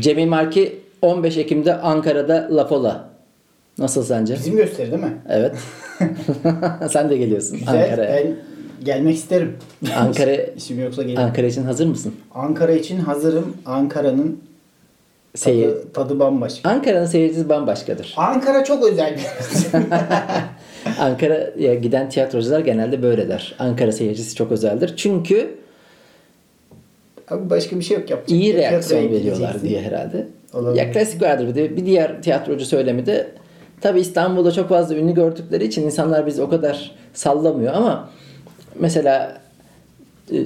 Cemil Marki 15 Ekim'de Ankara'da Lapola. Nasıl sence? Bizim gösteri değil mi? Evet. Sen de geliyorsun Güzel. Ankara'ya. Ben gelmek isterim. Ankara İşim yoksa gelirim. Ankara için hazır mısın? Ankara için hazırım. Ankara'nın Seyir. tadı, tadı bambaşka. Ankara'nın seyircisi bambaşkadır. Ankara çok özel bir Ankara'ya giden tiyatrocular genelde böyle der. Ankara seyircisi çok özeldir. Çünkü Abi başka bir şey yok yapacak. iyi Tiyatroya reaksiyon veriyorlar gideceksin. diye herhalde. Olabilir. Ya klasik vardır bir de bir diğer tiyatrocu söylemi de tabi İstanbul'da çok fazla ünlü gördükleri için insanlar biz o kadar sallamıyor ama mesela e,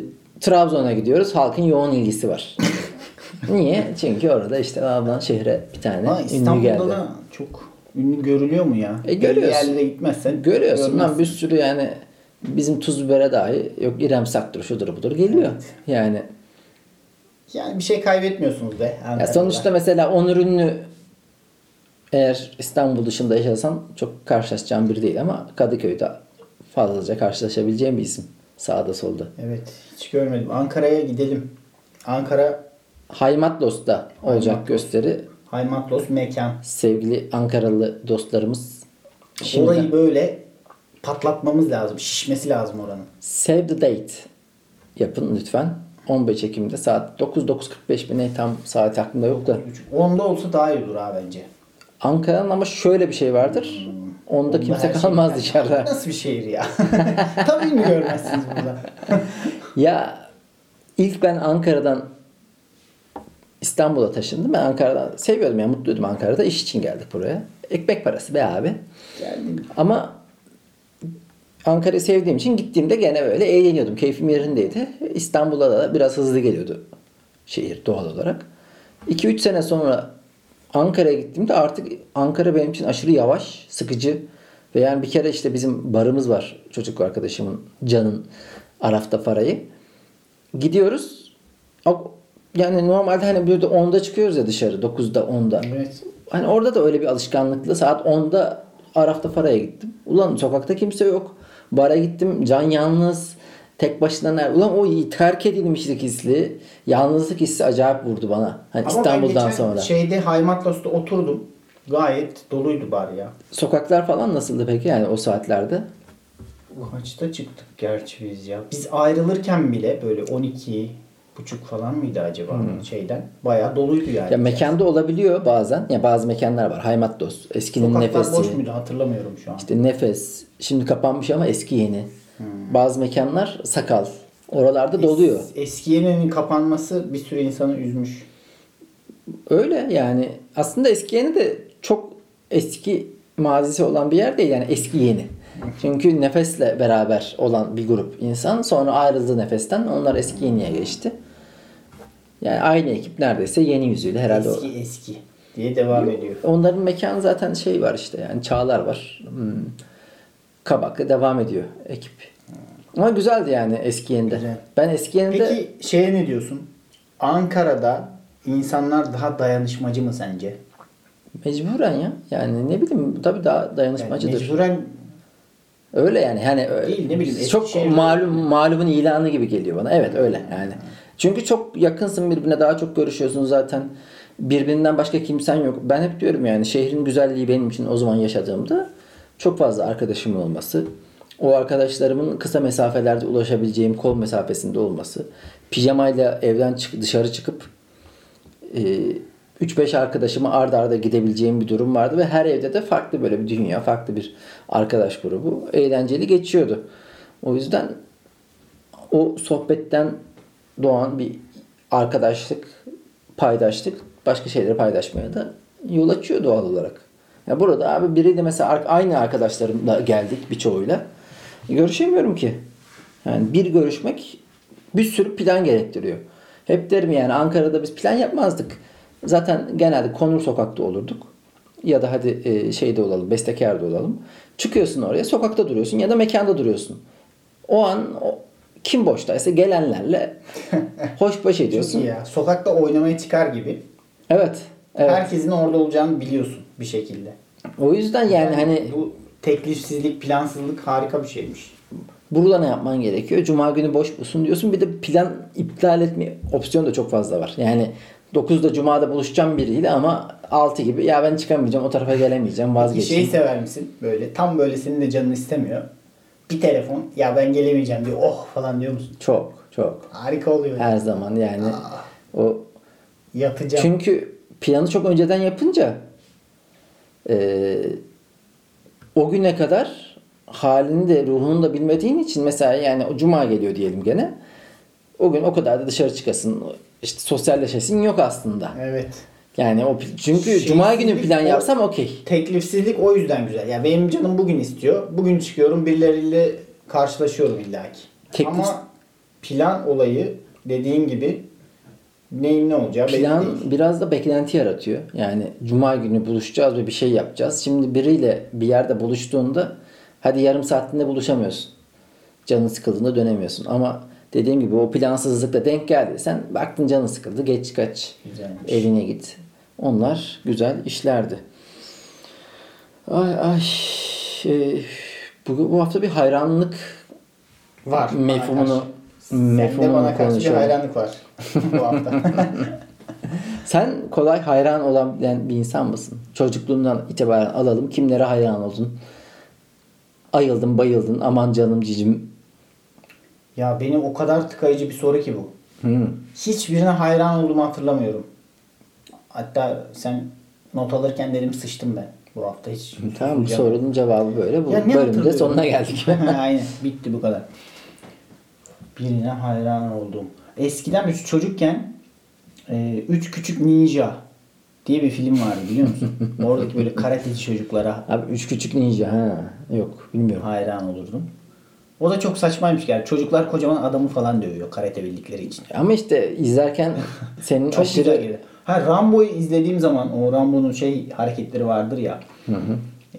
Trabzon'a gidiyoruz halkın yoğun ilgisi var. Niye? Çünkü orada işte ablan şehre bir tane Ama ünlü İstanbul'da geldi. da çok ünlü görülüyor mu ya? E, görüyorsun. Yerlere gitmezsen Görüyorsun lan görmezsin. bir sürü yani bizim tuz bibere dahi yok İrem Sak'tır şudur budur geliyor. Yani Yani bir şey kaybetmiyorsunuz be. ya sonuçta mesela Onur Ünlü eğer İstanbul dışında yaşasan çok karşılaşacağım biri değil ama Kadıköy'de fazlaca karşılaşabileceğim bir isim. Sağda solda. Evet hiç görmedim. Ankara'ya gidelim. Ankara Haymatlos'ta olacak Haymatlos. gösteri. Haymatlos mekan. Sevgili Ankaralı dostlarımız şimdi Orayı böyle patlatmamız lazım. Şişmesi lazım oranın. Save the date yapın lütfen. 15 Ekim'de saat 9-9.45 mi ne tam saat aklımda yok da. Onda olsa daha iyi olur abi bence. Ankara'nın ama şöyle bir şey vardır. Onda Onda kimse şey kalmaz yani. dışarıda. Nasıl bir şehir ya? Tabii mi görmezsiniz burada? Ya ilk ben Ankara'dan İstanbul'a taşındım. Ben Ankara'dan seviyordum ya mutluydum Ankara'da. İş için geldik buraya. Ekmek parası be abi. Geldim. Ama Ankara'yı sevdiğim için gittiğimde gene böyle eğleniyordum. Keyfim yerindeydi. İstanbul'a da biraz hızlı geliyordu şehir doğal olarak. 2-3 sene sonra Ankara'ya gittiğimde artık Ankara benim için aşırı yavaş, sıkıcı ve yani bir kere işte bizim barımız var çocuk arkadaşımın Can'ın Araf'ta Farayı. Gidiyoruz. Yani normalde hani böyle 10'da çıkıyoruz ya dışarı 9'da 10'da. Evet. Hani orada da öyle bir alışkanlıkla saat 10'da Araf'ta Fara'ya gittim. Ulan sokakta kimse yok. Bara gittim can yalnız. Tek başına nerede? Ulan o terk edilmişlik hissi, yalnızlık hissi acayip vurdu bana. Hani Ama İstanbul'dan ben geçen sonra. şeyde Haymatlos'ta oturdum. Gayet doluydu bar ya. Sokaklar falan nasıldı peki yani o saatlerde? Kaçta çıktık gerçi biz ya. Biz ayrılırken bile böyle 12 buçuk falan mıydı acaba şeyden? Bayağı doluydu yani. Hmm. Ya mekanda olabiliyor bazen. Ya bazı mekanlar var. Haymattos, eskinin Sokaklar nefesi. boş muydu hatırlamıyorum şu an. İşte nefes. Şimdi kapanmış ama eski yeni. Hmm. Bazı mekanlar sakal. Oralarda doluyor. Es- Eski yeninin kapanması bir sürü insanı üzmüş. Öyle yani. Aslında eski yeni de çok eski mazisi olan bir yer değil. Yani eski yeni. Çünkü nefesle beraber olan bir grup insan sonra ayrıldı nefesten. Onlar eski yeniye geçti. Yani aynı ekip neredeyse yeni yüzüyle herhalde. o- Eski eski diye devam ediyor. Onların mekanı zaten şey var işte yani çağlar var. Hmm. Kabaklı devam ediyor ekip. Ama güzeldi yani eski yenide. Güzel. Ben eski yenide Peki şeye ne diyorsun? Ankara'da insanlar daha dayanışmacı mı sence? mecburen ya. Yani ne bileyim tabii daha Yani dayanışmacıdır. mecburen Öyle yani hani öyle. Değil, ne bileyim, çok malum malumun ilanı gibi geliyor bana. Evet öyle yani. Çünkü çok yakınsın birbirine daha çok görüşüyorsun zaten. Birbirinden başka kimsen yok. Ben hep diyorum yani şehrin güzelliği benim için o zaman yaşadığımda çok fazla arkadaşımın olması. O arkadaşlarımın kısa mesafelerde ulaşabileceğim kol mesafesinde olması. Pijamayla evden çık dışarı çıkıp e, 3-5 arkadaşıma arda arda gidebileceğim bir durum vardı ve her evde de farklı böyle bir dünya, farklı bir arkadaş grubu eğlenceli geçiyordu. O yüzden o sohbetten doğan bir arkadaşlık, paydaşlık başka şeyleri paylaşmaya da yol açıyor doğal olarak. Ya burada abi biriyle mesela aynı arkadaşlarımla geldik birçoğuyla. Görüşemiyorum ki. Yani bir görüşmek bir sürü plan gerektiriyor. Hep derim yani Ankara'da biz plan yapmazdık. Zaten genelde Konur Sokak'ta olurduk. Ya da hadi e, şeyde olalım, Bestekar'da olalım. Çıkıyorsun oraya, sokakta duruyorsun ya da mekanda duruyorsun. O an kim boştaysa gelenlerle hoş baş çok ediyorsun. iyi ya. Sokakta oynamaya çıkar gibi. Evet. evet. Herkesin orada olacağını biliyorsun bir şekilde. O yüzden yani hani bu teklifsizlik, plansızlık harika bir şeymiş. burada ne yapman gerekiyor? Cuma günü boş musun diyorsun. Bir de plan iptal etme opsiyonu da çok fazla var. Yani 9'da Cuma'da buluşacağım biriyle ama 6 gibi ya ben çıkamayacağım o tarafa gelemeyeceğim Şeyi vazgeçeyim. sever misin? Böyle tam böyle senin de canın istemiyor. Bir telefon ya ben gelemeyeceğim diyor. Oh falan diyor musun? Çok çok. Harika oluyor. Her zaman yani o Yatacağım. çünkü planı çok önceden yapınca e, o güne kadar halini de ruhunu da bilmediğin için mesela yani o cuma geliyor diyelim gene. O gün o kadar da dışarı çıkasın. işte sosyalleşesin yok aslında. Evet. Yani o çünkü Şeysizlik cuma günü plan o- yapsam okey. Teklifsizlik o yüzden güzel. Ya benim canım bugün istiyor. Bugün çıkıyorum birileriyle karşılaşıyorum illaki. Teklif- Ama plan olayı dediğin gibi neyin ne olacağı belli Plan değil. biraz da beklenti yaratıyor. Yani cuma günü buluşacağız ve bir şey yapacağız. Şimdi biriyle bir yerde buluştuğunda hadi yarım saatinde buluşamıyorsun. Canın sıkıldığında dönemiyorsun. Ama dediğim gibi o plansızlıkla denk geldiysen baktın canın sıkıldı geç kaç. Güzelmiş. Evine git. Onlar güzel işlerdi. Ay ay. Şey, bu, bu hafta bir hayranlık Var. mefhumunu mefhumunu bana karşı bir hayranlık var bu hafta. Sen kolay hayran olan bilen bir insan mısın? Çocukluğundan itibaren alalım. Kimlere hayran oldun? Ayıldın, bayıldın. Aman canım cicim. ya benim o kadar tıkayıcı bir soru ki bu. Hmm. Hiçbirine hayran olduğumu hatırlamıyorum. Hatta sen not alırken dedim sıçtım ben bu hafta hiç. Tamam bu susmayacağım. sorunun cevabı böyle. Bu Ya bölümde sonuna geldik. Aynen bitti bu kadar. Birine hayran oldum. Eskiden biz çocukken e, Üç Küçük Ninja diye bir film vardı biliyor musun? Oradaki böyle karateci çocuklara Abi üç küçük ninja ha. Yok bilmiyorum. hayran olurdum. O da çok saçmaymış yani. Çocuklar kocaman adamı falan dövüyor karate bildikleri için. Ama işte izlerken senin Çok aşırı. Ha Rambo'yu izlediğim zaman o Rambo'nun şey hareketleri vardır ya.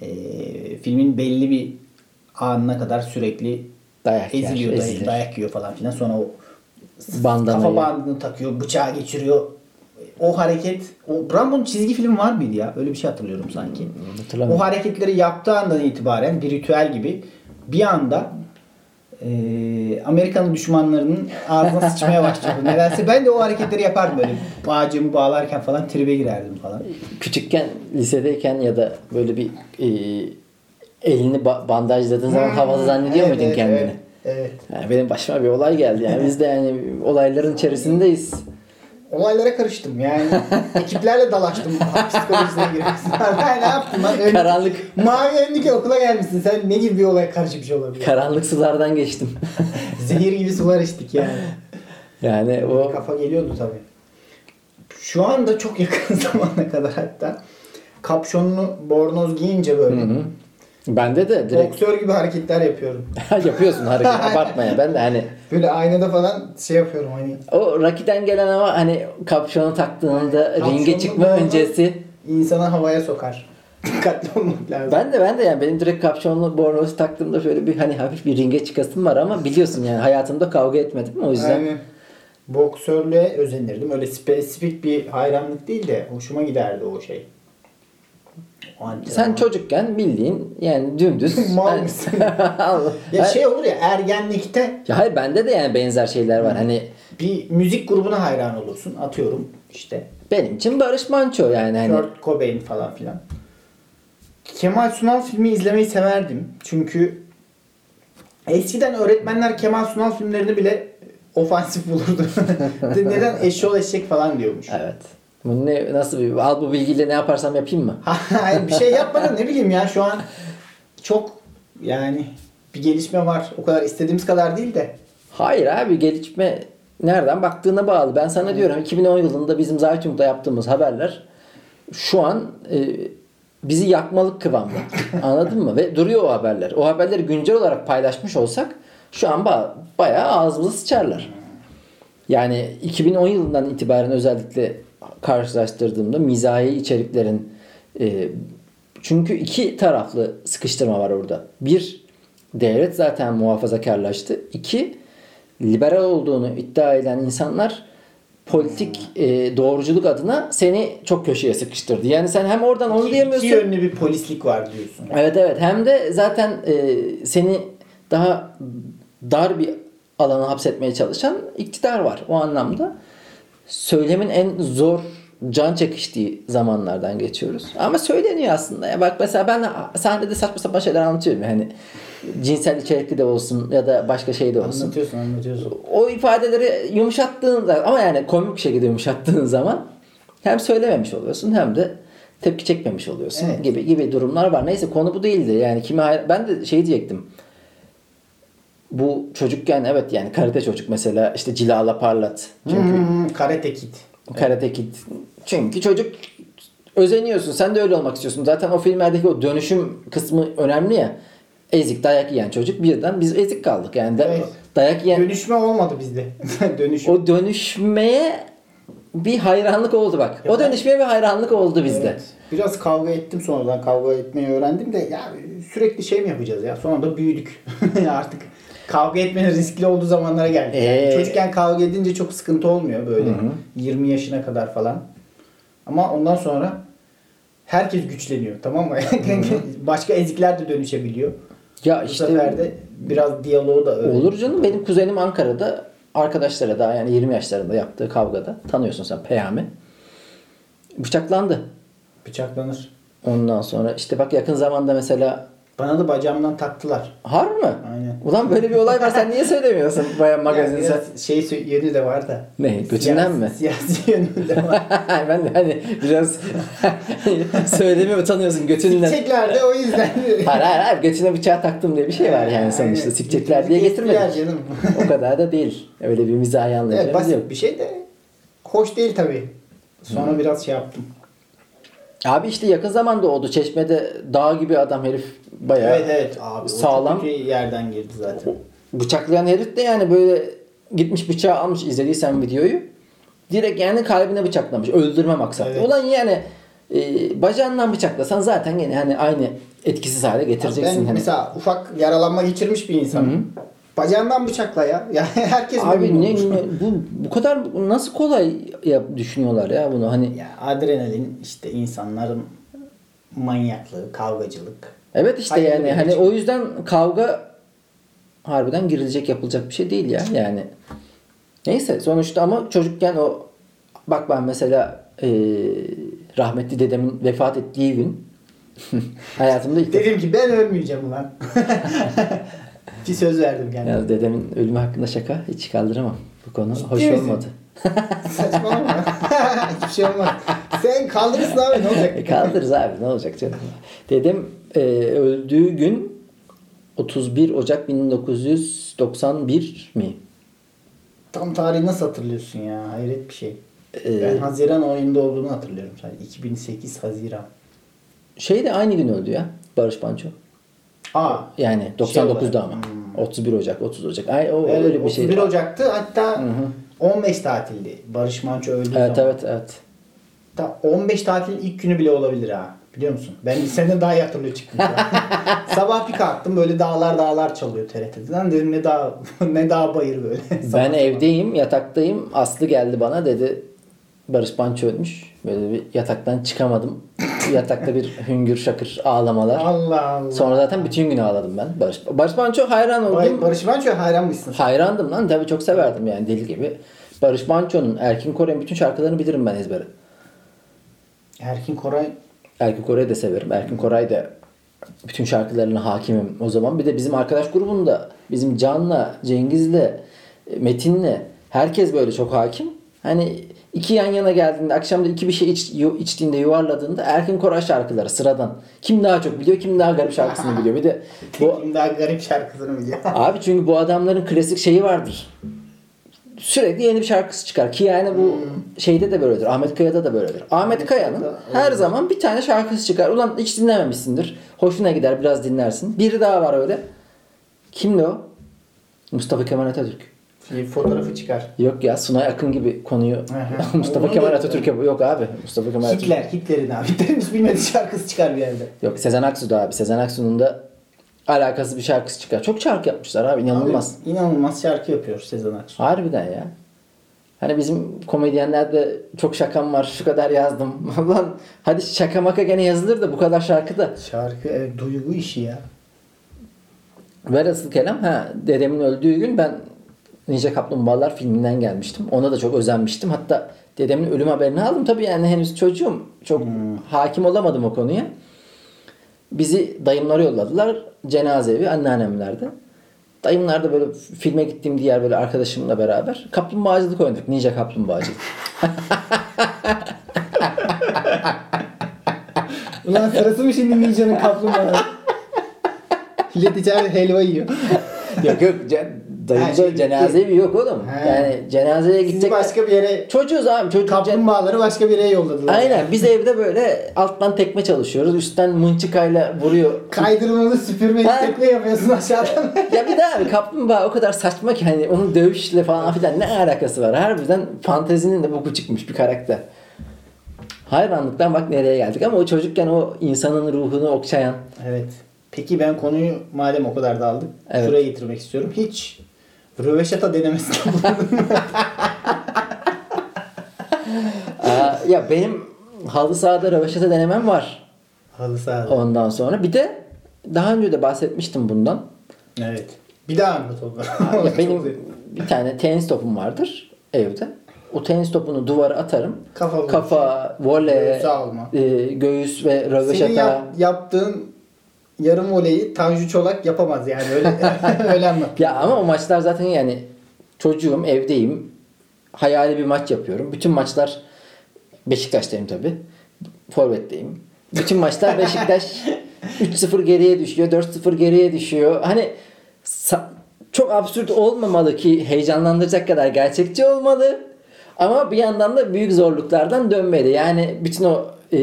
e, filmin belli bir anına kadar sürekli dayak yer, eziliyor, day- ezilir. dayak yiyor falan filan. Sonra o Bandanayı. kafa bandını takıyor, bıçağı geçiriyor. O hareket, o Rambo'nun çizgi filmi var mıydı ya? Öyle bir şey hatırlıyorum sanki. O hareketleri yaptığı andan itibaren bir ritüel gibi bir anda e, Amerikan düşmanlarının ağzına sıçmaya başladı. Nedense ben de o hareketleri yapardım böyle. Bağcığımı bağlarken falan tribe girerdim falan. Küçükken lisedeyken ya da böyle bir e, elini ba- bandajladığın zaman havalı zannediyor Hmm. Evet, muydun evet, kendini? Evet. evet. Yani benim başıma bir olay geldi. Yani biz de yani olayların içerisindeyiz. Olaylara karıştım yani. ekiplerle dalaştım. Psikolojisine giriyorsun. ben ne yaptım lan? Karanlık Mavi önlükle okula gelmişsin. Sen ne gibi bir olaya karışmış olabilir? karanlık sulardan geçtim. Zehir gibi sular içtik yani. Yani o Kafa geliyordu tabii. Şu anda çok yakın zamana kadar hatta kapşonlu bornoz giyince böyle bende de direkt boksör gibi hareketler yapıyorum. yapıyorsun hareket abartmaya. Ben de hani Böyle aynada falan şey yapıyorum hani o rakiden gelen ama hani kapşonu taktığında ringe Kapşonlu çıkma öncesi insanı havaya sokar. Dikkatli olmak lazım. ben de ben de yani benim direkt kapşonlu bornozu taktığımda şöyle bir hani hafif bir ringe çıkasım var ama biliyorsun yani hayatımda kavga etmedim o yüzden Aynen. Boksörlüğe özenirdim. Öyle spesifik bir hayranlık değil de hoşuma giderdi o şey. Antrenman. sen çocukken bildiğin yani dümdüz Mal mısın? Ya şey olur ya ergenlikte Ya hayır bende de yani benzer şeyler var. Hani bir müzik grubuna hayran olursun. Atıyorum işte benim için Barış Manço yani hani Kurt Cobain falan filan. Kemal Sunal filmi izlemeyi severdim. Çünkü eskiden öğretmenler Kemal Sunal filmlerini bile ofansif bulurdu. Neden eşyol eşek falan diyormuş. evet. Bu ne nasıl bir al bu bilgiyle ne yaparsam yapayım mı? Hayır bir şey yapmadım ne bileyim ya şu an çok yani bir gelişme var. O kadar istediğimiz kadar değil de. Hayır abi gelişme nereden baktığına bağlı. Ben sana diyorum 2010 yılında bizim Zaytung'da yaptığımız haberler şu an e, bizi yakmalık kıvamda. Anladın mı? Ve duruyor o haberler. O haberleri güncel olarak paylaşmış olsak şu an ba- bayağı ağzımızı sıçarlar. Yani 2010 yılından itibaren özellikle karşılaştırdığımda mizahi içeriklerin e, çünkü iki taraflı sıkıştırma var orada. Bir, devlet zaten muhafazakarlaştı. İki, liberal olduğunu iddia eden insanlar politik e, doğruculuk adına seni çok köşeye sıkıştırdı. Yani sen hem oradan onu İki, diyemiyorsun. iki yönlü bir polislik var diyorsun. Evet evet hem de zaten e, seni daha dar bir alana hapsetmeye çalışan iktidar var o anlamda. Söylemin en zor can çekiştiği zamanlardan geçiyoruz. Ama söyleniyor aslında. Ya bak mesela ben sahnede saçma sapan şeyler anlatıyorum. Yani cinsel içerikli de olsun ya da başka şey de olsun. Anlatıyorsun anlatıyorsun. O ifadeleri yumuşattığında ama yani komik bir şekilde yumuşattığın zaman hem söylememiş oluyorsun hem de tepki çekmemiş oluyorsun Evet. gibi gibi durumlar var. Neyse konu bu değildi. Yani kime ben de şey diyecektim. Bu çocukken evet yani karate çocuk mesela işte cilala parlat. Çünkü Hmm, Karate Kid. Karate Kid. Çünkü çocuk özeniyorsun. Sen de öyle olmak istiyorsun. Zaten o filmlerdeki o dönüşüm kısmı önemli ya. Ezik dayak yiyen çocuk birden biz ezik kaldık. Yani da- Evet. dayak yiyen Dönüşme olmadı bizde. Dönüşüm. o dönüşmeye bir hayranlık oldu bak. O Evet. dönüşmeye bir hayranlık oldu bizde. Evet. Biraz kavga ettim sonradan kavga etmeyi öğrendim de ya sürekli şey mi yapacağız ya? Sonra da büyüdük. artık kavga etmenin riskli olduğu zamanlara geldik. Yani Ee? çocukken kavga edince çok sıkıntı olmuyor böyle. 20 yaşına kadar falan. Ama ondan sonra herkes güçleniyor tamam mı? Başka ezikler de dönüşebiliyor. Ya Bu işte sefer de biraz diyaloğu da öyle. olur canım. Benim kuzenim Ankara'da arkadaşlara daha yani 20 yaşlarında yaptığı kavgada tanıyorsun sen Peyami. Bıçaklandı. Bıçaklanır. Ondan sonra işte bak yakın zamanda mesela Bana da bacağımdan taktılar. har mı? Aynen. Ulan böyle bir olay var sen niye söylemiyorsun bayan Yani magazinse? biraz şey yönü de var da. Ne, götünden mi? Siyasi yönü de var. ben de hani biraz söylemeye utanıyorsun götünden. Çiçekler de o yüzden. Hayır hayır hayır götüne bıçağı taktım diye bir şey var yani sonuçta. Aynen. Sikecekler diye Kestiler getirmedik. canım. o kadar da değil. Öyle bir mizahi evet, anlayacağımız basit yok. bir şey de hoş değil tabii. Sonra biraz şey yaptım. Abi işte yakın zamanda oldu. Çeşme'de dağ gibi adam herif bayağı Evet evet abi. sağlam. O yerden girdi zaten. bıçaklayan herif de yani böyle gitmiş bıçağı almış izlediysen videoyu. Direkt yani kalbine bıçaklamış. Öldürme maksatlı. Evet. Ulan yani e, bacağından bıçaklasan zaten yine hani aynı etkisiz hale getireceksin. Ben hani. mesela ufak yaralanma geçirmiş bir insanım. Bacağından bıçakla ya. Yani herkes Abi ne, ne- bu bu kadar nasıl kolay yap, düşünüyorlar ya bunu hani. Ya adrenalin işte insanların manyaklığı, kavgacılık. Evet işte Hayırlı yani hani o yüzden kavga harbiden girilecek yapılacak bir şey değil ya yani. Neyse sonuçta ama çocukken o bak ben mesela eee, rahmetli dedemin vefat ettiği gün hayatımda ilk Dedim ki ben ölmeyeceğim ulan. bir söz verdim kendime. ya dedemin ölümü hakkında şaka hiç kaldıramam. Bu konu hoş misin? olmadı. Saçmalama. Hiçbir şey olmaz. Sen kaldırırsın abi ne olacak? E, kaldırırız abi ne olacak canım. Dedem eee, öldüğü gün 31 Ocak 1991 mi? Tam tarihi nasıl hatırlıyorsun ya? Hayret bir şey. Ee, Ben Haziran ayında olduğunu hatırlıyorum sadece. 2008 Haziran. Şey de aynı gün öldü ya Barış Manço. Aa. Yani Şey 99'da olarak, ama. 31 Ocak, 30 Ocak. Ay o Evet, öyle bir şey. 31 Ocak'tı hatta Hı hı. 15 tatildi. Barış Manço öldüğü Evet zaman. evet evet. Hatta 15 tatilin ilk günü bile olabilir ha. Biliyor musun? Ben senden daha iyi hatırlıyor çıktım. Sabah bir kalktım böyle dağlar dağlar çalıyor TRT'den. Dedim ne dağ ne dağ bayır böyle. Ben evdeyim, yataktayım. Aslı geldi bana dedi Barış Manço ölmüş. Böyle bir yataktan çıkamadım. Yatakta bir hüngür şakır ağlamalar. Allah Allah. Sonra zaten bütün gün ağladım ben. Barış, Barış Manço hayran oldum. Bay- Barış Manço'ya hayran mısın? Hayrandım lan tabii çok severdim yani deli gibi. Barış Manço'nun Erkin Koray'ın bütün şarkılarını bilirim ben ezbere. Erkin Koray Erkin Koray'ı da severim. Erkin Koray da bütün şarkılarına hakimim o zaman. Bir de bizim arkadaş grubunda bizim Can'la, Cengiz'le, Metin'le herkes böyle çok hakim. Hani iki yan yana geldiğinde akşamda iki bir şey iç, içtiğinde yuvarladığında Erkin Koray şarkıları sıradan. Kim daha çok biliyor, kim daha garip şarkısını biliyor. Bir de bu kim daha garip şarkısını biliyor. Abi çünkü bu adamların klasik şeyi vardır. Sürekli yeni bir şarkısı çıkar ki yani bu şeyde de böyledir. Ahmet Kaya'da da böyledir. Ahmet Kaya'nın her zaman bir tane şarkısı çıkar. Ulan hiç dinlememişsindir. Hoşuna gider biraz dinlersin. Biri daha var öyle. Kimdi o? Mustafa Kemal Atatürk. Şey, fotoğrafı çıkar. Yok ya Sunay Akın gibi konuyu hı. Mustafa Onu Kemal Atatürk'e yok abi. Mustafa Kemal Atatürk. Hitler, Hitler'in abi. Hitler'in hiç bilmediği şarkısı çıkar bir yerde. Yok Sezen Aksu da abi. Sezen Aksu'nun da alakası bir şarkısı çıkar. Çok şarkı yapmışlar abi inanılmaz. Abi, inanılmaz şarkı yapıyor Sezen Aksu. Harbiden ya. Hani bizim komedyenlerde çok şakam var şu kadar yazdım. Lan hadi şaka maka gene yazılır da bu kadar şarkı da. Şarkı evet, duygu işi ya. Ver asıl kelam. Ha, dedemin öldüğü gün ben Ninja Kaplumbağalar filminden gelmiştim. Ona da çok özenmiştim. Hatta dedemin ölüm haberini aldım. Tabii yani henüz çocuğum. Çok hakim olamadım o konuya. Bizi dayımlara yolladılar. Cenaze evi anneannemlerde. Dayımlar da böyle filme gittiğim diğer böyle arkadaşımla beraber kaplumbağacılık oynadık. Ninja kaplumbağacılık. Ulan sırası mı şimdi Ninja'nın kaplumbağası? Millet içeride helva yiyor. yok yok Ha, şey, cenaze evi yok oğlum. He. Yani cenazeye Sizi gidecek. başka bir yere Çocuğuz abi çocuk. cen- kaplumbağaları başka bir yere yolladılar. Aynen biz evde böyle alttan tekme çalışıyoruz. Üstten mınçıkayla vuruyor. Kaydırmalı süpürmeli Ha. tekme yapıyorsun aşağıdan. ya bir daha abi kaplumbağa o kadar saçma ki hani onun dövüşle falan filan ne alakası var. Harbiden fantezinin de boku çıkmış bir karakter. Hayvanlıktan bak nereye geldik ama o çocukken o insanın ruhunu okşayan. evet. Peki ben konuyu madem o kadar daldık Evet. şuraya getirmek istiyorum. Hiç röveşata mu? Aa, ya benim halı sahada röveşata denemem var Halı sahada. ondan sonra. Bir de daha önce de bahsetmiştim bundan. Evet. Bir daha anlat onu. Benim bir tane tenis topum vardır evde. O tenis topunu duvara atarım. Kafa. Kafa, voley, Göğüs e, göğüs ve Senin röveşata. yap- yaptığın yarım voleyi Tanju Çolak yapamaz yani öyle öyle anlat. Ya ama o maçlar zaten yani çocuğum, evdeyim. Hayali bir maç yapıyorum. Bütün maçlar Beşiktaş'tayım tabi. Forvet'teyim. Bütün maçlar Beşiktaş 3-0 geriye düşüyor, 4-0 geriye düşüyor. Hani çok absürt olmamalı ki heyecanlandıracak kadar gerçekçi olmalı. Ama bir yandan da büyük zorluklardan dönmeli. Yani bütün o e,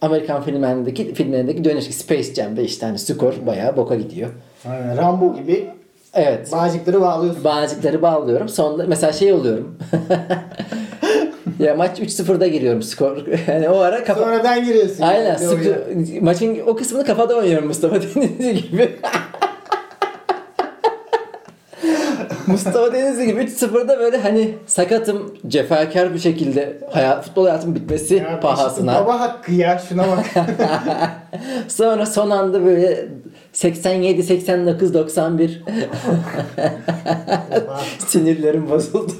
Amerikan filmlerindeki filmlerindeki dönüş Space Jam'de işte hani skor bayağı boka gidiyor. Aynen, Rambo gibi Evet. bağcıkları bağlıyorsun. Bağcıkları bağlıyorum. Sonunda mesela şey oluyorum. ya maç 3-0'da giriyorum skor. Yani o ara kafa... Sonradan giriyorsun. Aynen. yani maçın o kısmını kafada oynuyorum Mustafa Denizli gibi. Mustafa Denizli gibi 3-0'da böyle hani sakatım, cefakar bir şekilde hayat, futbol hayatım bitmesi Ya pahasına. Baba hakkı ya şuna bak. Sonra son anda böyle 87 89 91 sinirlerim bozuldu.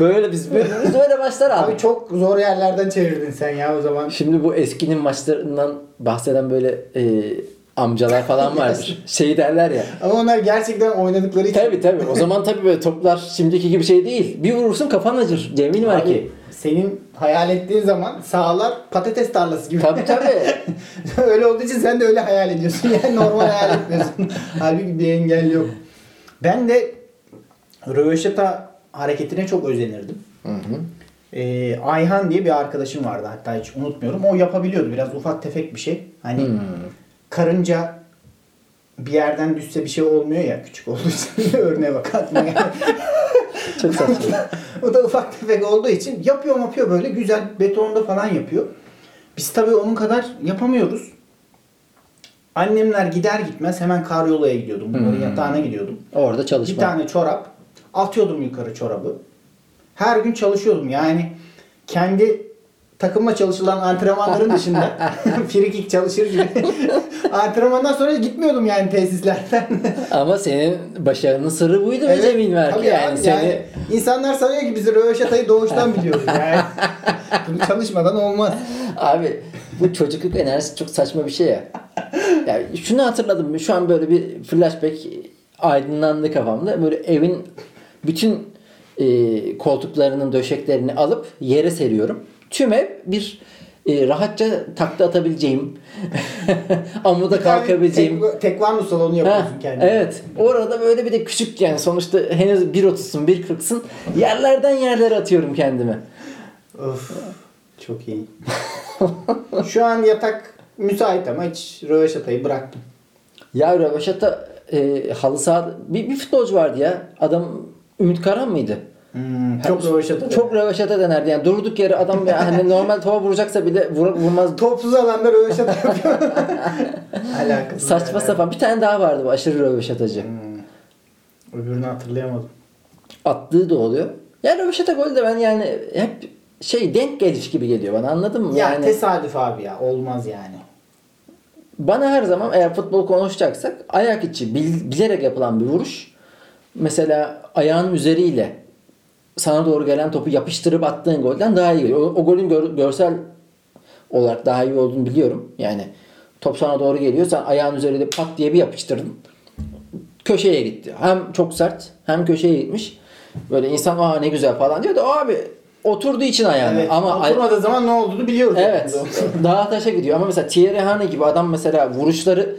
böyle biz böyle, biz böyle maçlar abi. Abi çok zor yerlerden çevirdin sen ya o zaman. Şimdi bu eskinin maçlarından bahseden böyle e, amcalar falan vardır. şey derler ya. Ama onlar gerçekten oynadıkları için. Tabi tabi. O zaman tabi böyle toplar şimdiki gibi şey değil. Bir vurursun kafan acır. Cemil var Abi, ki. senin hayal ettiğin zaman sahalar patates tarlası gibi. Tabi tabi. öyle olduğu için sen de öyle hayal ediyorsun. Yani normal hayal etmiyorsun. Halbuki bir engel yok. Ben de röveşata hareketine çok özenirdim. Ee, Ayhan diye bir arkadaşım vardı hatta hiç unutmuyorum. O yapabiliyordu biraz ufak tefek bir şey. Hani karınca bir yerden düşse bir şey olmuyor ya küçük olduğu için örneğe bak aklıma. Çok saçma. o da ufak tefek olduğu için yapıyor yapıyor böyle güzel betonda falan yapıyor. Biz tabii onun kadar yapamıyoruz. Annemler gider gitmez hemen karyolaya gidiyordum. Bunların yatağına gidiyordum. Orada Bir çalışma. tane çorap atıyordum yukarı çorabı. Her gün çalışıyordum. Yani kendi takımla çalışılan antrenmanların dışında frikik çalışır gibi antrenmandan sonra gitmiyordum yani tesislerden. Ama senin başarının sırrı buydu var tabii ki. Yani, abi, seni yani insanlar sanıyor ki biz röveşatayı doğuştan biliyoruz yani. Bunu çalışmadan olmaz. Abi bu çocukluk enerjisi çok saçma bir şey ya. Yani şunu hatırladım. Şu an böyle bir flashback aydınlandı kafamda. Böyle evin bütün e, koltuklarının döşeklerini alıp yere seriyorum. Tüm ev bir e, rahatça takla atabileceğim, amuda kalkabileceğim. Tek, tekvando salonu Ha, yapıyorsun kendine. evet. Orada böyle bir de küçük yani sonuçta henüz 1.30'sun 1.40'sın. Yerlerden yerlere atıyorum kendimi. Of. Çok iyi. Şu an yatak müsait ama hiç röveşatayı bıraktım. Ya Röveşat'a e, halı saha bir, bir futbolcu vardı ya. Adam Ümit Karan mıydı? Hmm, çok röveşata. Çok röveşata denerdi. Yani durduk yere adam ya hani normal topa vuracaksa bile vur, vurmaz. Topsuz alanda röveşata yapıyor. Alakası Saçma yani. sapan. Bir tane daha vardı bu aşırı röveşatacı. Hmm. Öbürünü hatırlayamadım. Attığı da oluyor. Ya röveşata golü de ben yani hep şey denk geliş gibi geliyor bana anladın mı? Ya yani tesadüf abi ya. Olmaz yani. bana her zaman eğer futbol konuşacaksak ayak içi bil- bilerek yapılan bir vuruş mesela ayağın üzeriyle sana doğru gelen topu yapıştırıp attığın golden daha iyi geliyor. O, o golün gör- görsel olarak daha iyi olduğunu biliyorum. Yani top sana doğru geliyor. Sen ayağın üzerinde pat diye bir yapıştırdın. Köşeye gitti. Hem çok sert hem köşeye gitmiş. Böyle insan aa ne güzel falan diyor da abi oturduğu için ayağına. Evet, Ama oturmadığı zaman ne olduğunu biliyoruz. Evet. Dağa taşa gidiyor. Ama mesela Thierry Henry gibi adam mesela vuruşları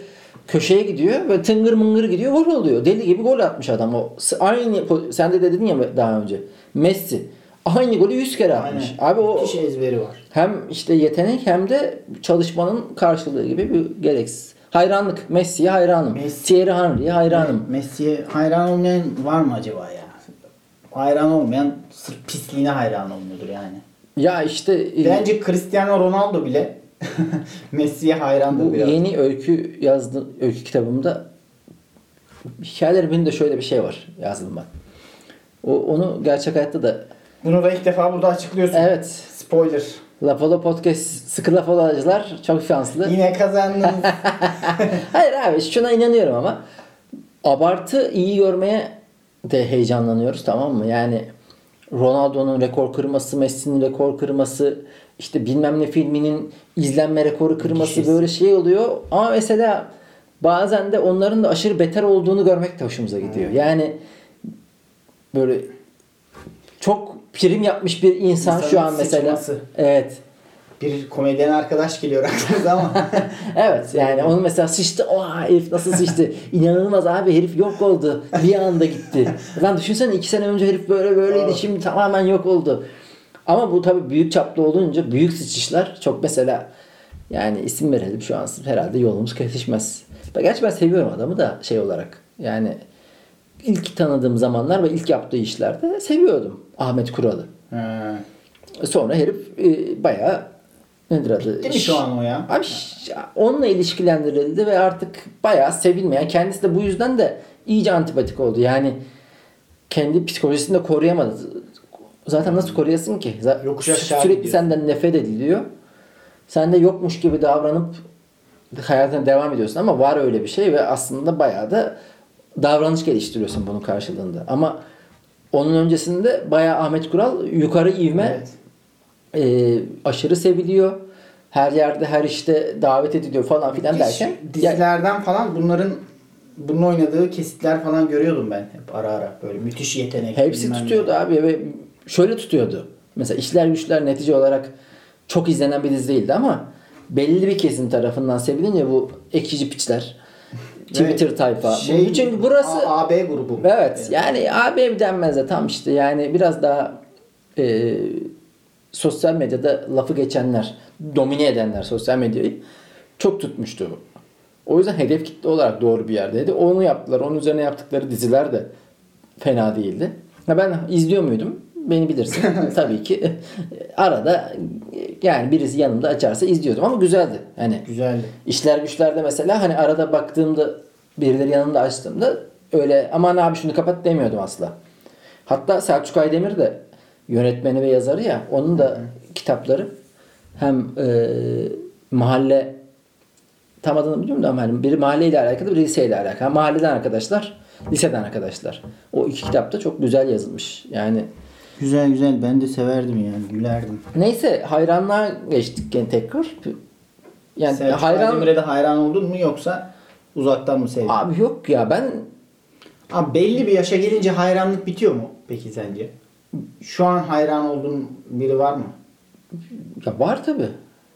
köşeye gidiyor ve tıngır mıngır gidiyor gol oluyor. Deli gibi gol atmış adam. O aynı sen de dedin ya daha önce. Messi aynı golü 100 kere atmış. Aynen. Abi o Müthiş ezberi var. hem işte yetenek hem de çalışmanın karşılığı gibi bir gereksiz. Hayranlık. Messi'ye hayranım. Messi- Thierry Henry'ye hayranım. Messi'ye hayran olmayan var mı acaba ya? Hayran olmayan sırf pisliğine hayran olmuyordur yani. Ya işte e, Bence Cristiano Ronaldo bile Messi'ye hayrandır Bu biraz. yeni öykü yazdı öykü kitabımda hikayelerimin de şöyle bir şey var yazdım ben. O, onu gerçek hayatta da Bunu da ilk defa burada açıklıyorsun. evet Spoiler. Lafolo Podcast sıkı Lafolacılar çok şanslı. Yine kazandınız. Hayır abi şuna inanıyorum ama abartı iyi görmeye de heyecanlanıyoruz tamam mı? Yani Ronaldo'nun rekor kırması, Messi'nin rekor kırması, işte bilmem ne filminin izlenme rekoru kırması Müthiş. böyle şey oluyor. Ama mesela bazen de onların da aşırı beter olduğunu görmek de hoşumuza gidiyor. Yani böyle çok prim yapmış bir insan İnsanın şu an mesela. sıçması. Evet. bir komedyen arkadaş geliyor aklınıza ama. Evet yani onu mesela sıçtı. Oha herif nasıl sıçtı? İnanılmaz abi herif yok oldu. Bir anda gitti. Lan düşünsene iki sene önce herif böyle böyleydi şimdi tamamen yok oldu. Ama bu tabii büyük çaplı olunca büyük sıçışlar çok mesela yani isim verelim şu an herhalde yolumuz kesişmez. Gerçi ben seviyorum adamı da şey olarak yani ilk tanıdığım zamanlar ve ilk yaptığı işlerde seviyordum Ahmet Kural'ı. Ha. Sonra herif e, bayağı nedir adı? Değil mi şu an o ya? Abi onunla ilişkilendirildi ve artık bayağı sevilmeyen. Kendisi de bu yüzden de iyice antipatik oldu. Yani kendi psikolojisini de koruyamadı. Zaten nasıl koruyasın ki? Z- Yokuş Sürekli gidiyor. senden nefret ediliyor. Sen de yokmuş gibi davranıp hayatına devam ediyorsun ama var öyle bir şey ve aslında bayağı da davranış geliştiriyorsun bunun karşılığında. Ama onun öncesinde bayağı Ahmet Kural yukarı ivme Evet. e, aşırı seviliyor. Her yerde her işte davet ediliyor falan filan Hiç derken. Ya, dizilerden falan bunların bunun oynadığı kesitler falan görüyordum ben hep ara ara böyle müthiş yetenek. hepsi bilmem ne. tutuyordu abi ve şöyle tutuyordu. Mesela işler güçler netice olarak çok izlenen bir dizi değildi ama belli bir kesim tarafından sevilince bu ekşici piçler Twitter tayfa. Şey, Çünkü burası AB grubu. Evet. Yani AB denmez de tam işte yani biraz daha e, sosyal medyada lafı geçenler, domine edenler sosyal medyayı çok tutmuştu. O yüzden hedef kitle olarak doğru bir yerdeydi. Onu yaptılar. Onun üzerine yaptıkları diziler de fena değildi. Ha ben izliyor muydum? Beni bilirsin. Tabii ki. Arada yani birisi yanımda açarsa izliyordum ama güzeldi. Hani Güzeldi. İşler güçlerde mesela hani arada baktığımda birileri yanında açtığımda öyle aman abi şunu kapat demiyordum asla. Hatta Selçuk Aydemir de yönetmeni ve yazarı ya onun da kitapları hem e, mahalle tam adını bilmiyorum da hani biri mahalleyle alakalı biri liseyle alakalı. Ha, mahalleden arkadaşlar, liseden arkadaşlar. O iki kitap da çok güzel yazılmış. Yani Güzel güzel ben de severdim yani gülerdim. neyse hayranlığa geçtik gene tekrar. Yani Selçuk hayran Aydemir'e de hayran oldun mu yoksa uzaktan mı sevdin? Abi. abi yok ya ben belli bir yaşa gelince hayranlık bitiyor mu peki sence? Şu an hayran olduğun biri var mı? Ya var tabi.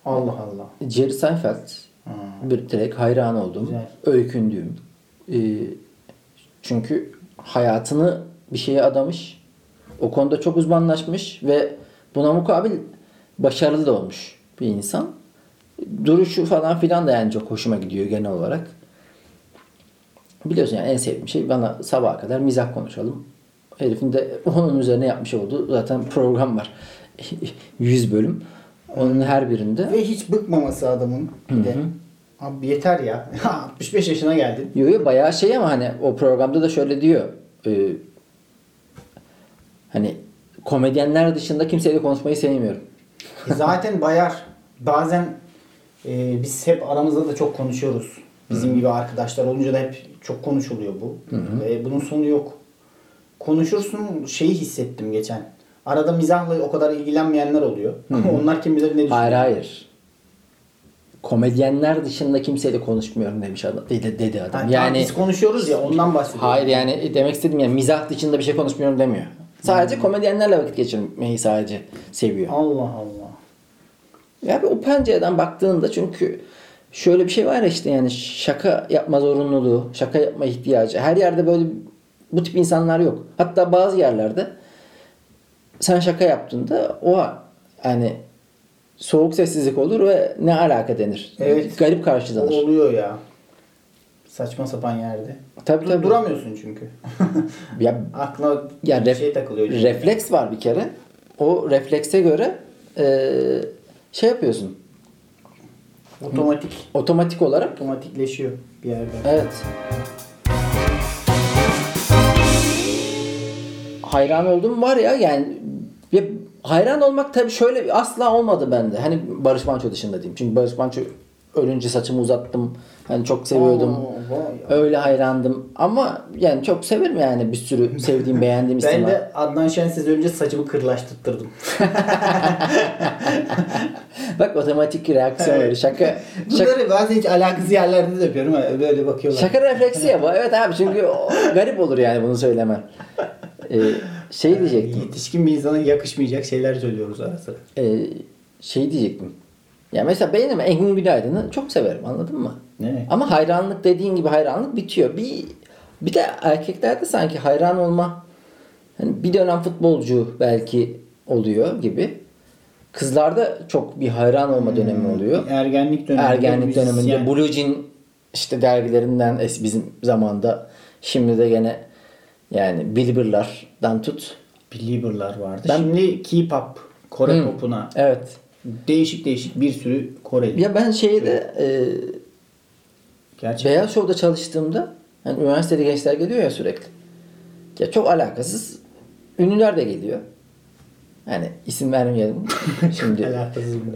Allah Allah. Jerry Seinfeld Ha. bir direkt hayran oldum. Güzel. Öykündüğüm. Ee, çünkü hayatını bir şeye adamış. O konuda çok uzmanlaşmış ve buna mukabil başarılı da olmuş bir insan. Duruşu falan filan da yani çok hoşuma gidiyor genel olarak. Biliyorsun yani en sevdiğim şey bana sabaha kadar mizah konuşalım. Herifin de onun üzerine yapmış olduğu zaten program var. 100 bölüm. Onun her birinde Ve hiç bıkmaması adamın. Bir de. Abi yeter ya. 65 yaşına geldin. Yo yo bayağı şey ama hani o programda da şöyle diyor. e, hani komedyenler dışında kimseyle konuşmayı sevmiyorum. E zaten bayar. Bazen e, biz hep aramızda da çok konuşuyoruz. Bizim gibi arkadaşlar olunca da hep çok konuşuluyor bu. Ve bunun sonu yok. konuşursun şeyi hissettim geçen. Arada mizahla o kadar ilgilenmeyenler oluyor. Onlar kim bilir ne düşünüyor. Hayır hayır. Komedyenler dışında kimseyle konuşmuyorum demiş adam. Dedi, dedi adam. Tamam, yani biz konuşuyoruz ya ondan bahsediyorum. hayır yani demek istediğim yani mizah dışında bir şey konuşmuyorum demiyor. Sadece komedyenlerle vakit geçirmeyi sadece seviyor. Allah Allah. Ya bir o pencereden baktığında çünkü şöyle bir şey var ya işte yani şaka yapma zorunluluğu, şaka yapma ihtiyacı. Her yerde böyle bu tip insanlar yok. Hatta bazı yerlerde sen şaka yaptığında o yani soğuk sessizlik olur ve ne alaka denir. Evet. Garip karşılanır. Oluyor ya. Saçma sapan yerde. Tabii Dur- tabii. Duramıyorsun çünkü. Ya, Aklına ya ref- şey takılıyor. refleks var bir kere. O reflekse göre eee, şey yapıyorsun. Otomatik. Otomatik olarak Otomatikleşiyor bir yerde. Evet. Hayran olduğum var ya yani ya hayran olmak tabii şöyle asla olmadı bende. Hani Barış Manço dışında diyeyim. Çünkü Barış Manço ölünce saçımı uzattım. Hani çok seviyordum. Vay. Öyle hayrandım. Ama yani çok severim yani bir sürü sevdiğim, beğendiğim isim Ben var. de Adnan Şensiz önce saçımı kırlaştırdım. Bak otomatik reaksiyon Evet. Şaka, şaka, Bunları bazen hiç alakasız yerlerde de yapıyorum. Böyle bakıyorlar. şaka refleksi ya bu. Evet abi çünkü garip olur yani bunu söylemem. Ee, şey diyecektim. Yetişkin bir insana yakışmayacak şeyler söylüyoruz ara sıra. Ee, şey diyecektim. Ya mesela benim Engin Günaydın'ı çok severim anladın mı? Ne? Ama hayranlık dediğin gibi hayranlık bitiyor. Bir bir de erkeklerde sanki hayran olma hani bir dönem futbolcu belki oluyor gibi. Kızlarda çok bir hayran olma dönemi oluyor. Ergenlik döneminde. Ergenlik döneminde Blue Jean işte dergilerinden bizim zamanda şimdi de gene yani Billboard'lardan tut. Belieber'lar vardı. Ben- Şimdi K-pop, Kore Hmm. popuna Evet. değişik değişik bir sürü Koreli. Ya ben şeyde e, Gerçekten. Beyaz Show'da çalıştığımda hani üniversitede gençler geliyor ya sürekli. Ya çok alakasız ünlüler de geliyor. Yani isim vermeyelim şimdi. Alakasız bir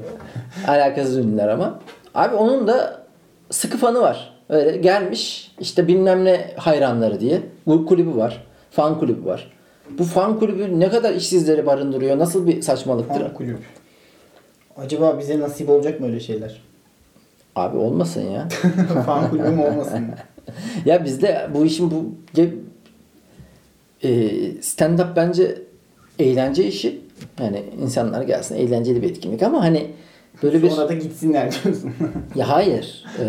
alakasız ünlüler ama. Abi onun da sıkı fanı var. Öyle gelmiş işte bilmem ne hayranları diye. Bu kulübü var. Fan kulübü var. Bu fan kulübü ne kadar işsizleri barındırıyor? Nasıl bir saçmalıktır? Fan kulüp. Acaba bize nasip olacak mı öyle şeyler? Abi olmasın ya. Fan kulübüm olmasın. ya bizde bu işin bu e, stand up bence eğlence işi. Yani insanlar gelsin eğlenceli bir etkinlik ama hani böyle bir Sonra da gitsinler diyorsun. ya hayır. E,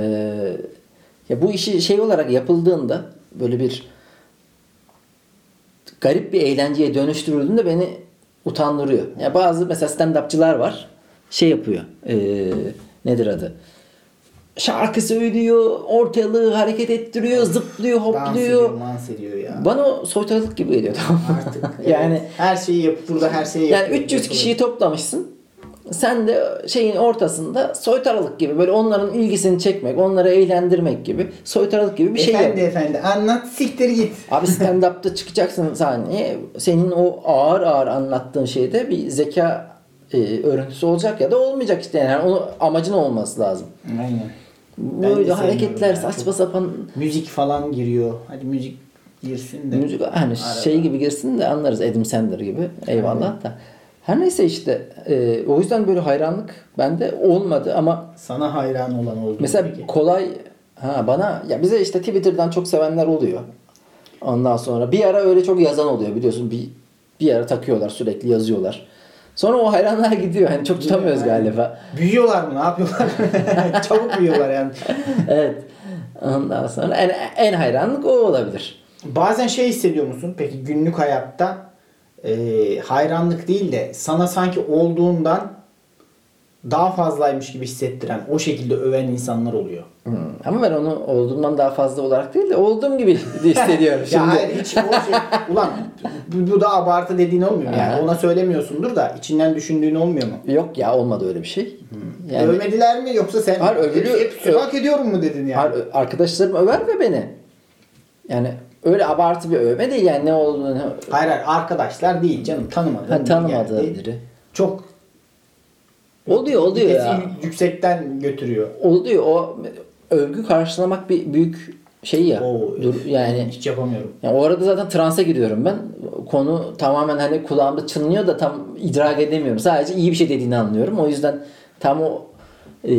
ya bu işi şey olarak yapıldığında böyle bir garip bir eğlenceye dönüştürüldüğünde beni utandırıyor. Ya bazı mesela stand-upçılar var. Şey yapıyor. E, nedir adı? Şarkı söylüyor, ortalığı hareket ettiriyor, zıplıyor, dans ediyor, hopluyor. dans ediyor ya. Bana o soytarılık gibi geliyor tamam? Artık yani evet, her şeyi yap burada her şeyi yani yapıyor, 300 yapılıyor. kişiyi toplamışsın. Sen de şeyin ortasında soytarılık gibi böyle onların ilgisini çekmek, onları eğlendirmek gibi soytarılık gibi bir şey efendi yap. efendi anlat siktir git. Abi stand-up'ta çıkacaksın sahneye. Senin o ağır ağır anlattığın şeyde bir zeka e, örüntüsü olacak ya da olmayacak işte yani onu amacın olması lazım. Aynen. Böyle hareketler saçma sapan Müzik falan giriyor. Hadi müzik girsin de. müzik hani Arada. şey gibi girsin de anlarız Adam Sandler gibi. Eyvallah da. Her neyse işte e, o yüzden böyle hayranlık bende olmadı ama Sana hayran olan oldu. mesela peki. kolay ha bana ya bize işte Twitter'dan çok sevenler oluyor. Ondan sonra bir ara öyle çok yazan oluyor biliyorsun bir bir ara takıyorlar sürekli yazıyorlar. Sonra o hayranlar gidiyor. Hani çok tutamıyoruz Aynen. galiba. Büyüyorlar mı? Ne yapıyorlar? Çabuk büyüyorlar yani. evet. Ondan sonra en, en hayranlık o olabilir. Bazen şey hissediyor musun? Peki günlük hayatta e, hayranlık değil de sana sanki olduğundan daha fazlaymış gibi hissettiren, o şekilde öven insanlar oluyor. Hmm. Ama ben onu olduğumdan daha fazla olarak değil de olduğum gibi hissediyorum. Şimdi, Ya hayır hiç o şey... Ulan bu, bu da abartı dediğin olmuyor mu? Yani Ha. ona söylemiyorsundur da içinden düşündüğün olmuyor mu? Yok ya olmadı öyle bir şey. Yani Övmediler mi yoksa sen Hayır, övülüyor. hepsini hak ediyorum mu dedin yani? Har- arkadaşlarım över ve beni. Yani öyle abartı bir övme değil yani ne olduğunu Hayır hayır arkadaşlar değil canım tanımadığın ha, biri tanımadığı geldi. biri. Çok Oluyor oluyor vitesi ya. yüksekten götürüyor. Oluyor o övgü karşılamak bir büyük şey ya. Oo, Dur, yani hiç yapamıyorum. Yani o arada zaten transa giriyorum ben. konu tamamen hani kulağımda çınlıyor da tam idrak edemiyorum. Sadece iyi bir şey dediğini anlıyorum. O yüzden tam o e,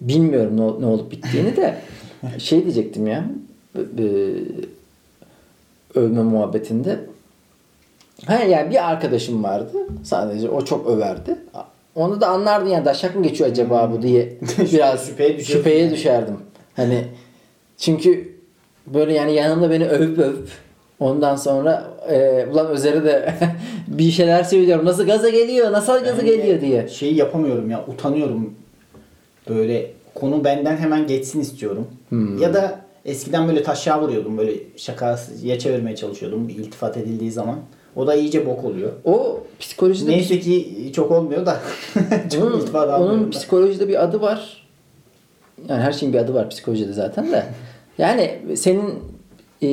bilmiyorum ne, ne olup bittiğini de şey diyecektim ya e, övme muhabbetinde. Ha yani bir arkadaşım vardı sadece o çok överdi. Onu da anlardın yani daşak mı geçiyor acaba bu diye biraz Şüpheye şüpheye yani. düşerdim. Hani çünkü böyle yani yanımda beni övüp övüp ondan sonra e, ulan Özer'e de bir şeyler söylüyorum. Nasıl gaza geliyor? Nasıl gaza de geliyor diye. Şeyi yapamıyorum ya utanıyorum. Böyle konu benden hemen geçsin istiyorum. Hmm. Ya da eskiden böyle taşağı vuruyordum. Böyle şakaya çevirmeye çalışıyordum bir iltifat edildiği zaman. O da iyice bok oluyor. O psikolojide Neyse ki çok olmuyor da. çok onun, onun psikolojide bir adı var. Yani her şeyin bir adı var psikolojide zaten de. Yani senin e,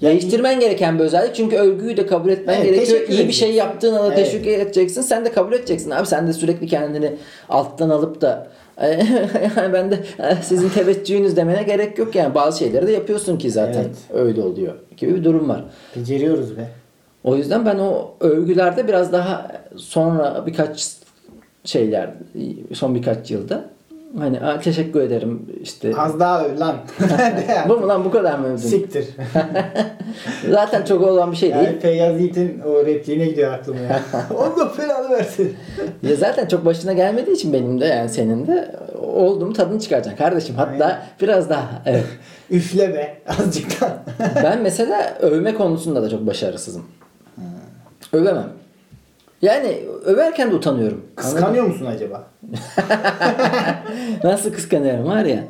değiştirmen gereken bir özellik. Çünkü övgüyü de kabul etmen Evet, gerekiyor. İyi bir şey yaptığına da Evet. teşvik edeceksin. Sen de kabul edeceksin. Abi sen de sürekli kendini alttan alıp da yani ben de "Eh, sizin teveccühünüz demene gerek yok yani bazı şeyleri de yapıyorsun ki zaten Evet. öyle oluyor gibi bir durum var. Beceriyoruz be. O yüzden ben o övgülerde biraz daha sonra birkaç şeyler son birkaç yılda hani "Aa, teşekkür ederim işte Az daha öv lan. bu mu lan bu kadar mı övdün? Siktir. Zaten çok olan bir şey değil. yani Feyyaz Yiğit'in o repliğine gidiyor aklım ya. Allah belanı versin. Ya zaten çok başına gelmediği için benim de yani senin de olduğum tadını çıkaracaksın kardeşim. Hatta Aynen. biraz daha evet. Üfle be azıcık daha. Ben mesela övme konusunda da çok başarısızım. Övemem. Yani överken de utanıyorum. Kıskanıyor musun acaba? Nasıl kıskanıyorum var ya.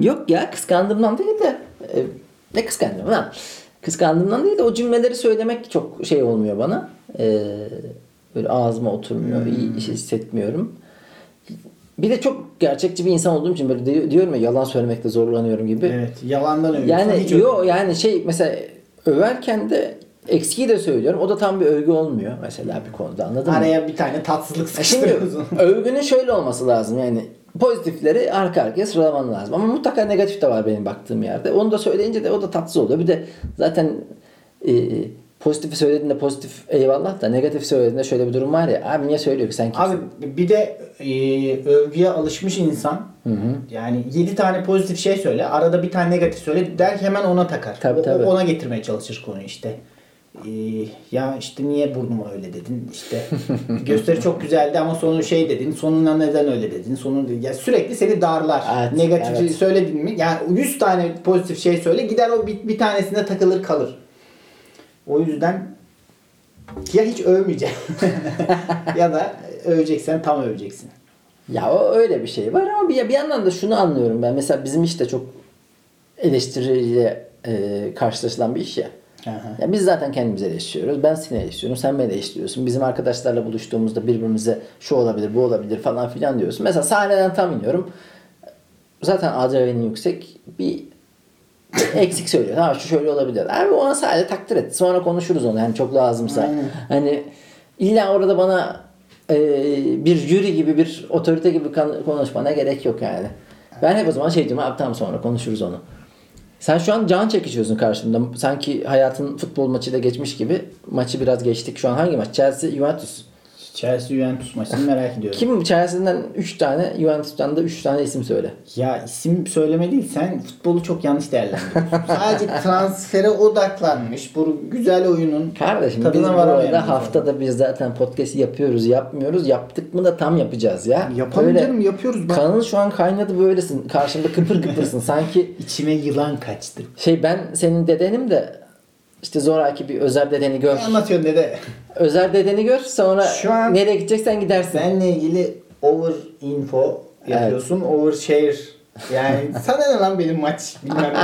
Yok ya kıskandığımdan değil de e, ne kıskanıyorum lan. Kıskandığımdan değil de o cümleleri söylemek çok şey olmuyor bana. E, böyle ağzıma oturmuyor. iyi hissetmiyorum. Bir de çok gerçekçi bir insan olduğum için böyle di- diyorum ya yalan söylemekte zorlanıyorum gibi. Evet. Yalandan övüyorsun. Yani yo yani şey mesela överken de eksiği de söylüyorum. O da tam bir övgü olmuyor mesela bir konuda anladın mı? Araya bir tane tatsızlık E Şimdi sıkıştırıyorsun. övgünün şöyle olması lazım yani pozitifleri arka arkaya sıralaman lazım. Ama mutlaka negatif de var benim baktığım yerde. Onu da söyleyince de o da tatsız oluyor. Bir de zaten e, pozitifi söylediğinde pozitif eyvallah da negatif söylediğinde şöyle bir durum var ya. Abi niye söylüyor ki sen kimsin? Abi bir de e, övgüye alışmış insan yani 7 tane pozitif şey söyle arada bir tane negatif söyle der hemen ona takar. Tabii, O- tabii. Ona getirmeye çalışır konuyu işte. E, ya işte niye burnuma öyle dedin işte gösteri çok güzeldi ama sonu şey dedin sonuna neden öyle dedin sonu ya sürekli seni darlar Evet, negatif evet. söyledin mi yani 100 tane pozitif şey söyle gider o bir, bir tanesine takılır kalır o yüzden ya hiç övmeyeceksin ya da öveceksen tam öveceksin. Ya o öyle bir şey var ama bir, bir yandan da şunu anlıyorum ben. Mesela bizim işte çok eleştiriyle e, karşılaşılan bir iş ya. Aha. Ya biz zaten kendimizi eleştiriyoruz. Ben seni eleştiriyorum. Sen beni eleştiriyorsun. Bizim arkadaşlarla buluştuğumuzda birbirimize şu olabilir, bu olabilir falan filan diyorsun. Mesela sahneden tam iniyorum. Zaten adrenalin yüksek. Bir eksik söylüyor. Tamam şu şöyle olabilir. Abi ona sadece takdir et. Sonra konuşuruz onu. Yani çok lazımsa. Aynen. Hani illa orada bana e, bir jüri gibi bir otorite gibi konuşmana gerek yok yani. Ben hep o zaman şey diyorum abi tamam sonra konuşuruz onu. Sen şu an can çekişiyorsun karşımda. Sanki hayatın futbol maçıyla geçmiş gibi. Maçı biraz geçtik. Şu an hangi maç? Chelsea, Juventus. Chelsea Juventus maçını merak ediyorum. Kim Chelsea'den 3 tane, Juventus'tan da 3 tane isim söyle. Ya isim söyleme değil sen futbolu çok yanlış değerlendiriyorsun. Sadece transfere odaklanmış bu güzel oyunun Kardeşim biz bu varamayan arada insan. haftada biz zaten podcast yapıyoruz, yapmıyoruz. Yaptık mı da tam yapacağız ya. Yapalım Öyle- canım yapıyoruz bak. Kanın şu an kaynadı böylesin. Karşımda kıpır kıpırsın. Sanki İçime yılan kaçtı. şey ben senin dedenim de işte zoraki bir özel dedeni gör. Ne anlatıyorsun dede? Özel dedeni gör sonra Şu an- nereye gideceksen gidersin. Benle ilgili over info yapıyorsun. Over share. Yani sana ne lan benim maç bilmem ne.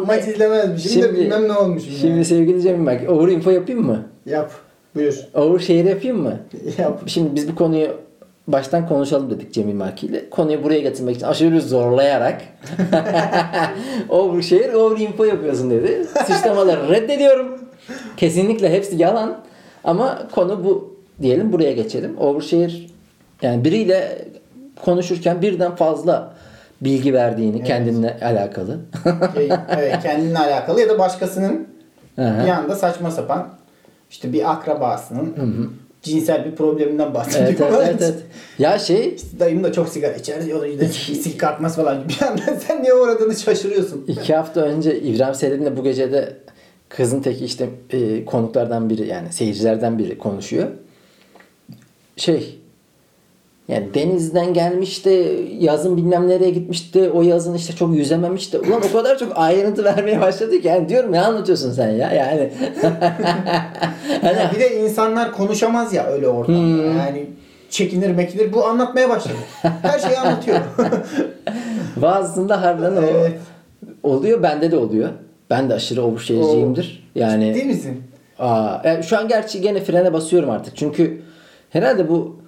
Maç izlemezmişim de Şimdi- bilmem ne olmuşum Şimdi yani. sevgili Cemil bak over info yapayım mı? Yap. Buyur. Over şehir yapayım mı? Yap. Şimdi biz bu konuyu baştan konuşalım dedik Cemil Maki ile. Konuyu buraya getirmek için aşırı zorlayarak over şehir over info yapıyorsun dedi. Suçlamaları reddediyorum. Kesinlikle hepsi yalan. Ama konu bu diyelim buraya geçelim. Overshare yani biriyle konuşurken birden fazla bilgi verdiğini kendinle alakalı. Şey, evet, kendinle alakalı ya da başkasının Aha. Bir anda saçma sapan işte bir akrabasının cinsel bir probleminden bahsediyor. Evet, evet, evet, evet. Ya şey Dayım da çok sigara içer diyor. işte sil kalkmaz falan. Bir anda sen niye uğradığını şaşırıyorsun. iki hafta önce İbrahim Selim'le bu gecede kızın teki işte e, konuklardan biri yani seyircilerden biri konuşuyor. Şey yani denizden gelmiş de yazın bilmem nereye gitmiş de o yazın işte çok yüzememiş de ulan o kadar çok ayrıntı vermeye başladı ki yani diyorum ne anlatıyorsun sen ya yani hani bir de insanlar konuşamaz ya öyle ortamda. Hmm. Yani çekinir mekinir. Bu anlatmaya başladı. Her şeyi anlatıyor. bazısında harbiden o Evet. oluyor bende de oluyor. Ben de aşırı overshare'ciyimdir. Yani Değil misin? Aa, yani şu an gerçi gene frene basıyorum artık. Çünkü herhalde bu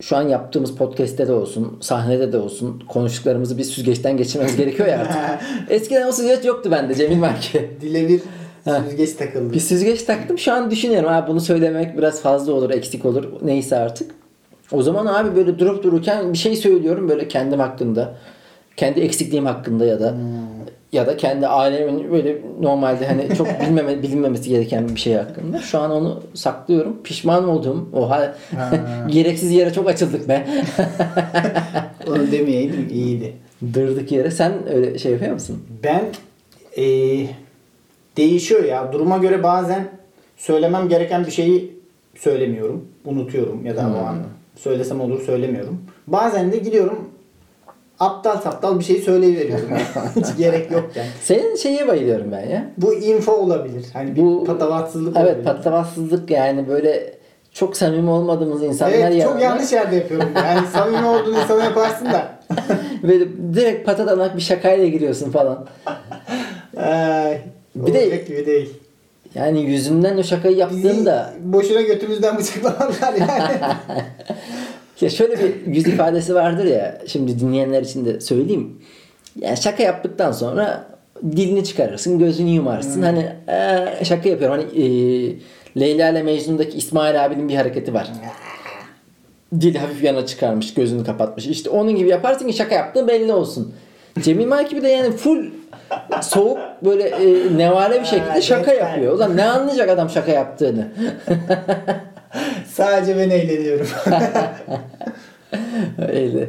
şu an yaptığımız podcast'te de olsun, sahnede de olsun konuştuklarımızı bir süzgeçten geçirmemiz gerekiyor ya artık. Eskiden o süzgeç yoktu bende Cemil Marki. Dile bir süzgeç takıldı. Bir süzgeç taktım. Şu an düşünüyorum ha bunu söylemek biraz fazla olur, eksik olur. Neyse artık. O zaman abi böyle durup dururken bir şey söylüyorum böyle kendim hakkında. Kendi eksikliğim hakkında ya da ya da kendi ailemin böyle normalde hani çok bilmeme, bilinmemesi gereken bir şey hakkında. Şu an onu saklıyorum. Pişman oldum. Oha gereksiz yere çok açıldık be. Onu demeyeydim iyiydi. Dırdık yere. Sen öyle şey yapıyor musun? Ben eee, değişiyor ya. Duruma göre bazen söylemem gereken bir şeyi söylemiyorum. Unutuyorum ya da o an söylesem olur söylemiyorum. Bazen de gidiyorum aptal saptal bir şey söyleyiveriyorum. Hiç gerek yokken. Senin şeye bayılıyorum ben ya. Bu info olabilir. Hani bir Bu- patavatsızlık Evet olabilir. patavatsızlık yani böyle çok samimi olmadığımız insanlar Evet çok yanında yanlış yerde yapıyorum. Yani samimi olduğunu insana yaparsın da. böyle direkt patadanak bir şakayla giriyorsun falan. Ay, Bir de- gibi değil. Yani yüzümden o şakayı yaptığımda boşuna götümüzden bıçaklamazlar yani. ya şöyle bir yüz ifadesi vardır ya şimdi dinleyenler için de söyleyeyim. Yani şaka yaptıktan sonra dilini çıkarırsın, gözünü yumarsın. Hani "Ee, şaka yapıyorum. Hani ee, Leyla ile Mecnun'daki İsmail abinin bir hareketi var. Dili hafif yana çıkarmış, gözünü kapatmış. İşte onun gibi yaparsın ki şaka yaptığın belli olsun. Cemil Maki bir de yani full soğuk böyle e, nevale bir şekilde şaka yapıyor. Ulan ne anlayacak adam şaka yaptığını? Sadece ben eğleniyorum. Öyle.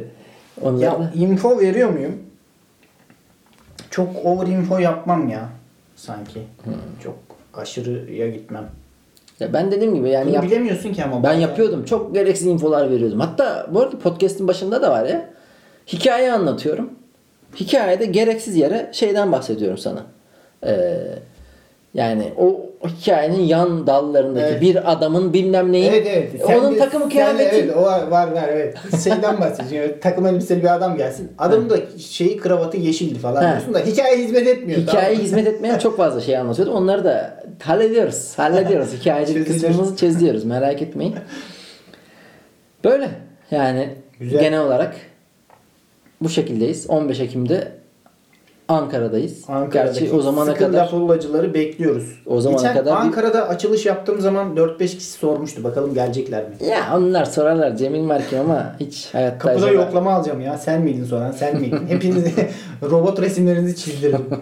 Onlar ya da- info veriyor muyum? Çok over info yapmam ya sanki. Hmm. Çok aşırıya gitmem. Ya ben dediğim gibi yani Bunu yap- bilemiyorsun ki ama. ben bazen. yapıyordum. Çok gereksiz infolar veriyordum. Hatta bu arada podcast'in başında da var ya. Hikaye anlatıyorum. Hikayede gereksiz yere şeyden bahsediyorum sana. Ee, yani o, o hikayenin yan dallarındaki Evet. bir adamın bilmem neyin Evet evet. Sen onun de- de- kıyafeti Evet o var var, evet. Şeyden bahsediyorsun. Takım elbiseli bir adam gelsin. Adamın da şeyi kravatı yeşildi falan He. diyorsun da hikaye hizmet etmiyor. tamam mı? hizmet etmeyen çok fazla şey anlatıyordu. Onları da hallediyoruz. Hallediyoruz. Hikayecilik kısmımızı çözüyoruz. Merak etmeyin. Böyle yani Güzel. genel olarak bu şekildeyiz. 15 Ekim'de Ankara'dayız. Ankara'daki Gerçi o zamana sıkı kadar laf olacıları bekliyoruz. O zamana Geçen kadar bir- Ankara'da açılış yaptığım zaman 4-5 kişi sormuştu. Bakalım gelecekler mi? ya onlar sorarlar Cemil Markim ama hiç hayatta Kapıda acaba- yoklama alacağım ya. Sen miydin sonra? Sen miydin? Hepinizi robot resimlerinizi çizdirdim.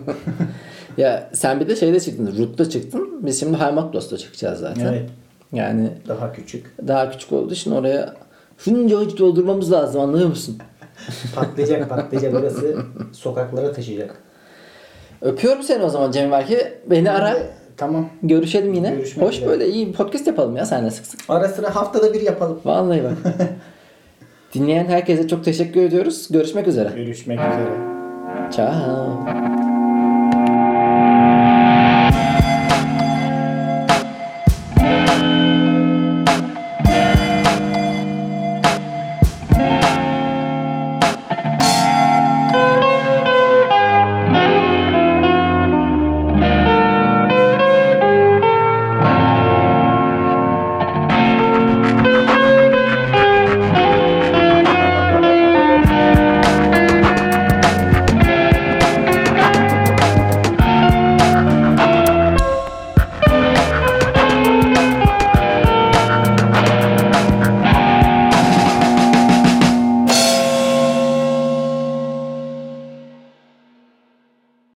Ya sen bir de şeyde çıktın. Root'ta çıktın. Biz şimdi Haymatlos'ta çıkacağız zaten. evet. Yani Daha küçük. daha küçük olduğu için oraya şunca hiç doldurmamız lazım anlıyor musun? Patlayacak patlayacak. Burası sokaklara taşıyacak. Öpüyorum seni o zaman Cemil Marki. Beni ara. Tamam. Görüşelim yine. Görüşmek Hoş üzere. böyle iyi bir podcast yapalım ya seninle sık sık. Ara sıra haftada bir yapalım. Vallahi bak. Dinleyen herkese çok teşekkür ediyoruz. Görüşmek üzere. Görüşmek üzere. Ciao.